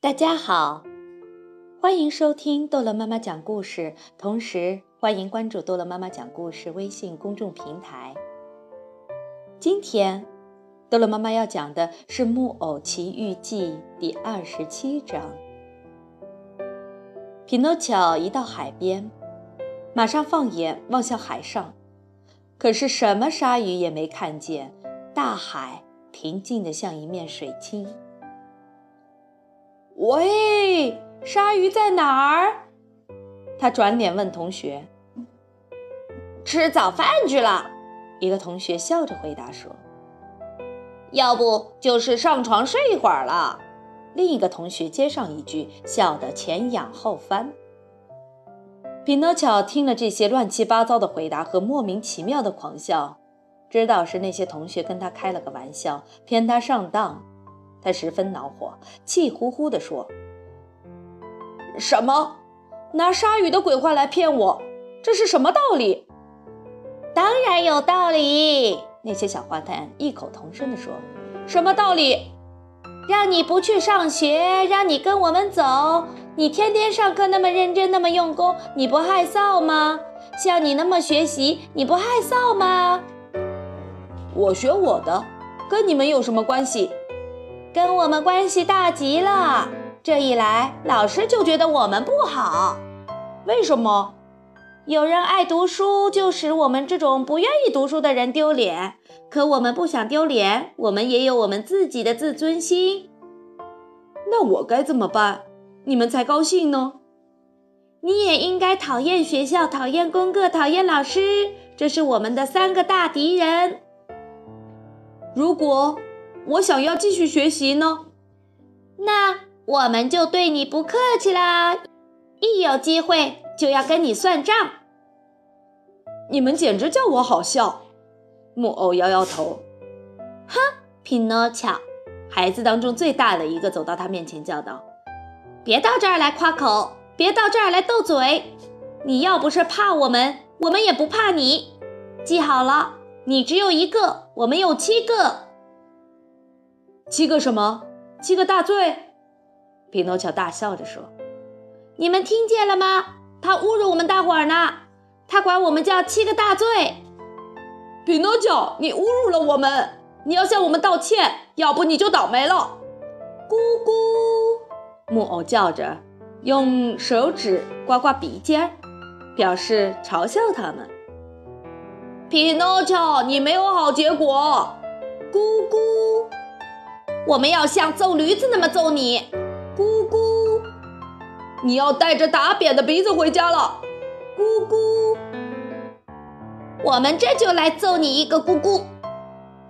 大家好，欢迎收听逗乐妈妈讲故事，同时欢迎关注逗乐妈妈讲故事微信公众平台。今天，逗乐妈妈要讲的是《木偶奇遇记》第二十七章。匹诺乔一到海边，马上放眼望向海上，可是什么鲨鱼也没看见，大海平静的像一面水晶。喂，鲨鱼在哪儿？他转脸问同学：“吃早饭去了。”一个同学笑着回答说：“要不就是上床睡一会儿了。”另一个同学接上一句，笑得前仰后翻。匹诺乔听了这些乱七八糟的回答和莫名其妙的狂笑，知道是那些同学跟他开了个玩笑，骗他上当。他十分恼火，气呼呼地说：“什么？拿鲨鱼的鬼话来骗我？这是什么道理？”“当然有道理！”那些小花旦异口同声地说：“什么道理？让你不去上学，让你跟我们走。你天天上课那么认真，那么用功，你不害臊吗？像你那么学习，你不害臊吗？”“我学我的，跟你们有什么关系？”跟我们关系大极了，这一来，老师就觉得我们不好。为什么？有人爱读书，就使我们这种不愿意读书的人丢脸。可我们不想丢脸，我们也有我们自己的自尊心。那我该怎么办？你们才高兴呢？你也应该讨厌学校，讨厌功课，讨厌老师，这是我们的三个大敌人。如果。我想要继续学习呢，那我们就对你不客气啦！一有机会就要跟你算账。你们简直叫我好笑！木偶摇摇头，哼，匹诺乔，孩子当中最大的一个走到他面前叫道：“别到这儿来夸口，别到这儿来斗嘴！你要不是怕我们，我们也不怕你。记好了，你只有一个，我们有七个。”七个什么？七个大罪！匹诺乔大笑着说：“你们听见了吗？他侮辱我们大伙儿呢！他管我们叫七个大罪！匹诺乔，你侮辱了我们！你要向我们道歉，要不你就倒霉了！”咕咕，木偶叫着，用手指刮刮鼻尖，表示嘲笑他们。匹诺乔，你没有好结果！咕咕。我们要像揍驴子那么揍你，咕咕！你要带着打扁的鼻子回家了，咕咕！我们这就来揍你一个咕咕！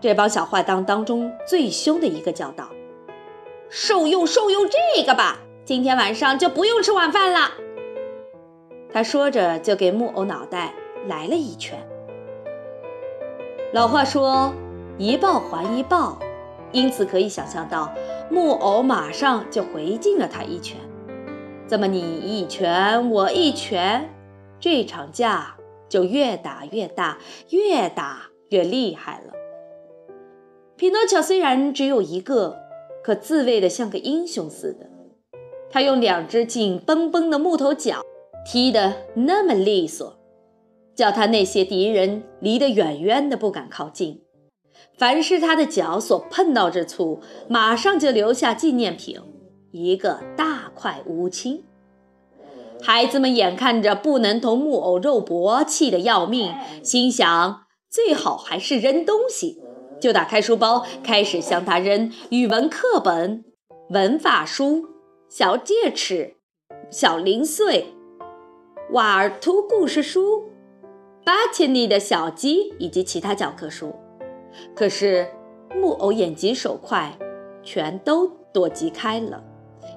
这帮小坏蛋当中最凶的一个叫道：“受用受用这个吧，今天晚上就不用吃晚饭了。”他说着就给木偶脑袋来了一拳。老话说：“一报还一报。”因此可以想象到，木偶马上就回敬了他一拳。这么你一拳我一拳，这场架就越打越大，越打越厉害了。匹诺乔虽然只有一个，可自卫的像个英雄似的。他用两只紧绷绷的木头脚踢得那么利索，叫他那些敌人离得远远的，不敢靠近。凡是他的脚所碰到之处，马上就留下纪念品，一个大块乌青。孩子们眼看着不能同木偶肉搏，气得要命，心想最好还是扔东西，就打开书包，开始向他扔语文课本、文法书、小戒尺、小零碎、瓦尔图故事书、巴切尼的小鸡以及其他教科书。可是木偶眼疾手快，全都躲击开了，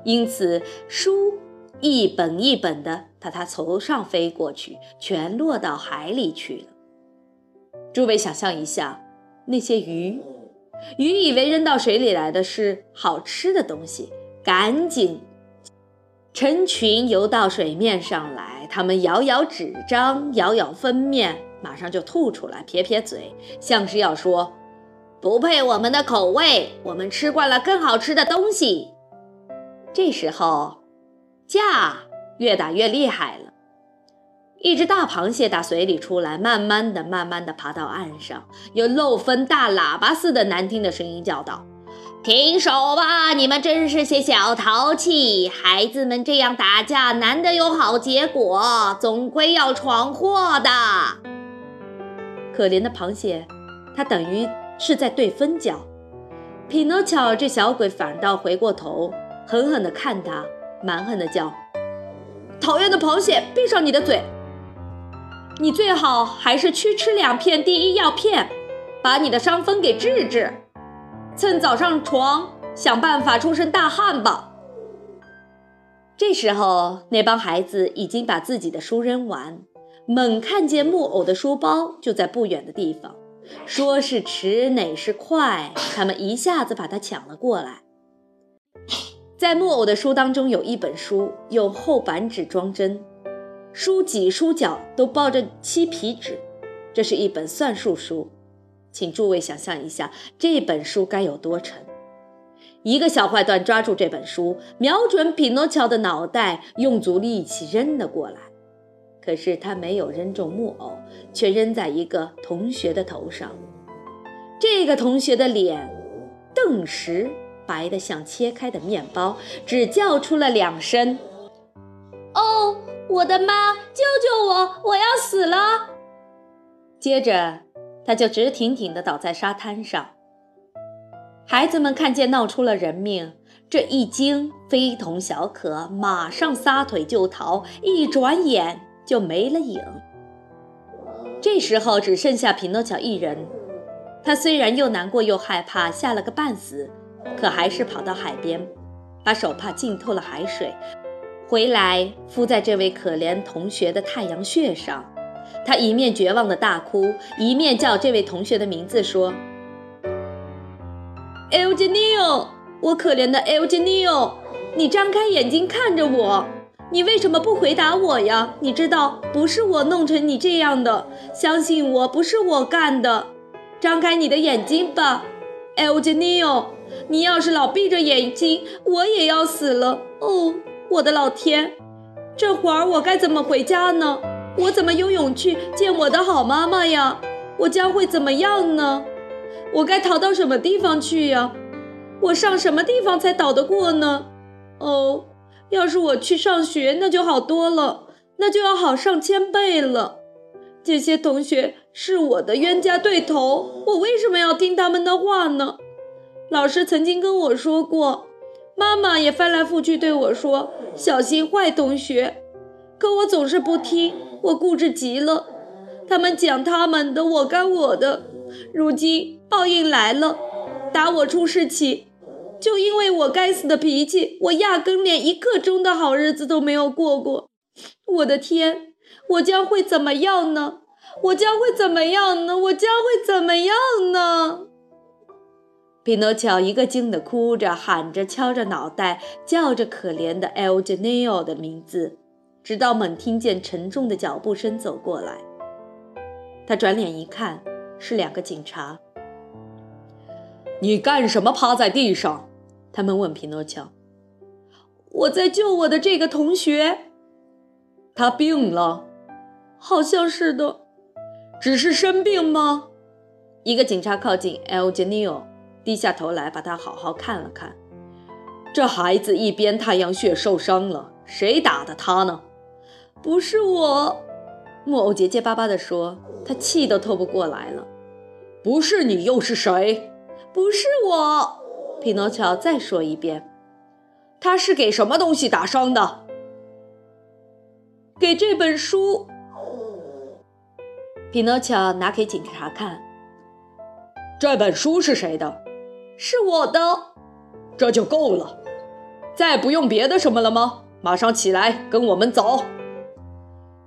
因此书一本一本的从他头上飞过去，全落到海里去了。诸位想象一下，那些鱼，鱼以为扔到水里来的是好吃的东西，赶紧成群游到水面上来，它们咬咬纸张，咬咬封面。马上就吐出来，撇撇嘴，像是要说：“不配我们的口味，我们吃惯了更好吃的东西。”这时候，架越打越厉害了。一只大螃蟹打水里出来，慢慢的、慢慢的爬到岸上，用漏风大喇叭似的难听的声音叫道：“停手吧！你们真是些小淘气！孩子们这样打架，难得有好结果，总归要闯祸的。”可怜的螃蟹，它等于是在对分角。匹诺乔这小鬼反倒回过头，狠狠地看他，蛮横地叫：“讨厌的螃蟹，闭上你的嘴！”你最好还是去吃两片第一药片，把你的伤风给治治。趁早上床，想办法出身大汗吧。这时候，那帮孩子已经把自己的书扔完，猛看见木偶的书包就在不远的地方，说是迟，哪是快，他们一下子把它抢了过来。在木偶的书当中有一本书，用厚板纸装帧。书脊、书角都包着漆皮纸，这是一本算术书，请诸位想象一下，这本书该有多沉。一个小坏蛋抓住这本书，瞄准匹诺乔的脑袋，用足力气扔了过来。可是他没有扔中木偶，却扔在一个同学的头上。这个同学的脸顿时白得像切开的面包，只叫出了两声：“哦。”我的妈！救救我！我要死了！接着，他就直挺挺地倒在沙滩上。孩子们看见闹出了人命，这一惊，非同小可，马上撒腿就逃，一转眼就没了影。这时候只剩下匹诺乔一人，他虽然又难过又害怕，吓了个半死，可还是跑到海边，把手帕浸透了海水。回来敷在这位可怜同学的太阳穴上，他一面绝望的大哭，一面叫这位同学的名字，说：“El Genio，我可怜的 El Genio，你张开眼睛看着我，你为什么不回答我呀？你知道不是我弄成你这样的，相信我不是我干的，张开你的眼睛吧，El Genio，你要是老闭着眼睛，我也要死了哦。”我的老天，这会儿我该怎么回家呢？我怎么有勇气见我的好妈妈呀？我将会怎么样呢？我该逃到什么地方去呀？我上什么地方才逃得过呢？哦，要是我去上学，那就好多了，那就要好上千倍了。这些同学是我的冤家对头，我为什么要听他们的话呢？老师曾经跟我说过。妈妈也翻来覆去对我说：“小心坏同学。”可我总是不听，我固执极了。他们讲他们的，我干我的。如今报应来了，打我出事起，就因为我该死的脾气，我压根连一刻钟的好日子都没有过过。我的天，我将会怎么样呢？我将会怎么样呢？我将会怎么样呢？匹诺乔一个劲地哭着、喊着、敲着脑袋，叫着可怜的 El Genio 的名字，直到猛听见沉重的脚步声走过来。他转脸一看，是两个警察。“你干什么趴在地上？”他们问匹诺乔。“我在救我的这个同学，他病了，好像是的，只是生病吗？”一个警察靠近 El Genio。低下头来，把他好好看了看。这孩子一边太阳穴受伤了，谁打的他呢？不是我，木偶结结巴巴地说，他气都透不过来了。不是你又是谁？不是我。匹诺乔再说一遍。他是给什么东西打伤的？给这本书。匹诺乔拿给警察看。这本书是谁的？是我的，这就够了，再不用别的什么了吗？马上起来，跟我们走。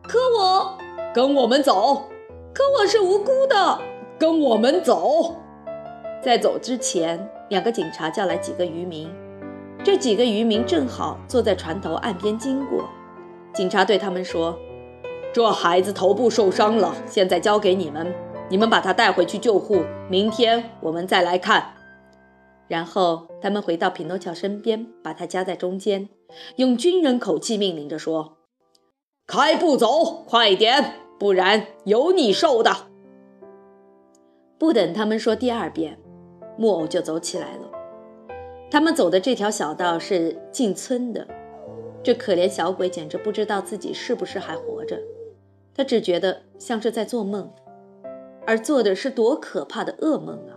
可我，跟我们走。可我是无辜的，跟我们走。在走之前，两个警察叫来几个渔民，这几个渔民正好坐在船头岸边经过。警察对他们说：“这孩子头部受伤了，现在交给你们，你们把他带回去救护，明天我们再来看。”然后他们回到匹诺乔身边，把他夹在中间，用军人口气命令着说：“开步走，快点，不然有你受的。”不等他们说第二遍，木偶就走起来了。他们走的这条小道是进村的。这可怜小鬼简直不知道自己是不是还活着，他只觉得像是在做梦，而做的是多可怕的噩梦啊！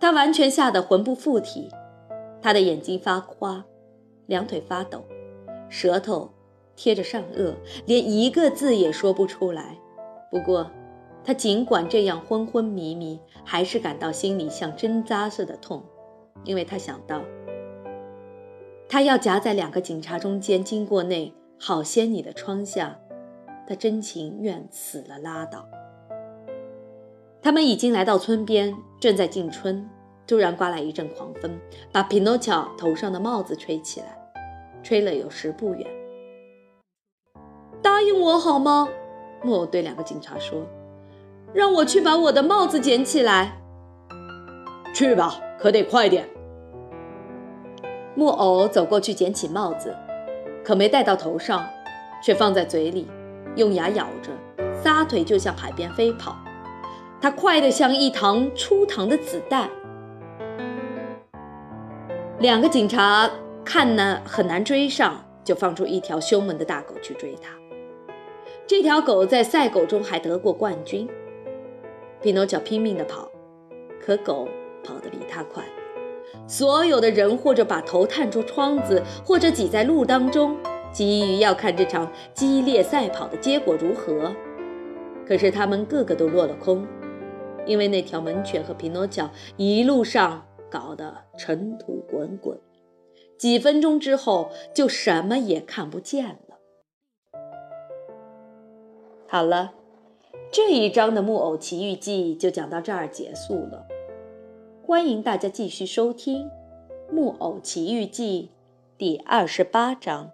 他完全吓得魂不附体，他的眼睛发花，两腿发抖，舌头贴着上颚，连一个字也说不出来。不过，他尽管这样昏昏迷迷，还是感到心里像针扎似的痛，因为他想到。他要夹在两个警察中间，经过那好仙女的窗下，他真情愿死了拉倒。他们已经来到村边，正在进村，突然刮来一阵狂风，把匹诺乔头上的帽子吹起来，吹了有十步远。答应我好吗？木偶对两个警察说：“让我去把我的帽子捡起来。”去吧，可得快点。木偶走过去捡起帽子，可没戴到头上，却放在嘴里，用牙咬着，撒腿就向海边飞跑。他快得像一膛出膛的子弹。两个警察看呢很难追上，就放出一条凶猛的大狗去追他。这条狗在赛狗中还得过冠军。匹诺乔拼命地跑，可狗跑得比他快。所有的人或者把头探出窗子，或者挤在路当中，急于要看这场激烈赛跑的结果如何。可是他们个个都落了空，因为那条门犬和匹诺乔一路上搞得尘土滚滚，几分钟之后就什么也看不见了。好了，这一章的《木偶奇遇记》就讲到这儿结束了。欢迎大家继续收听《木偶奇遇记》第二十八章。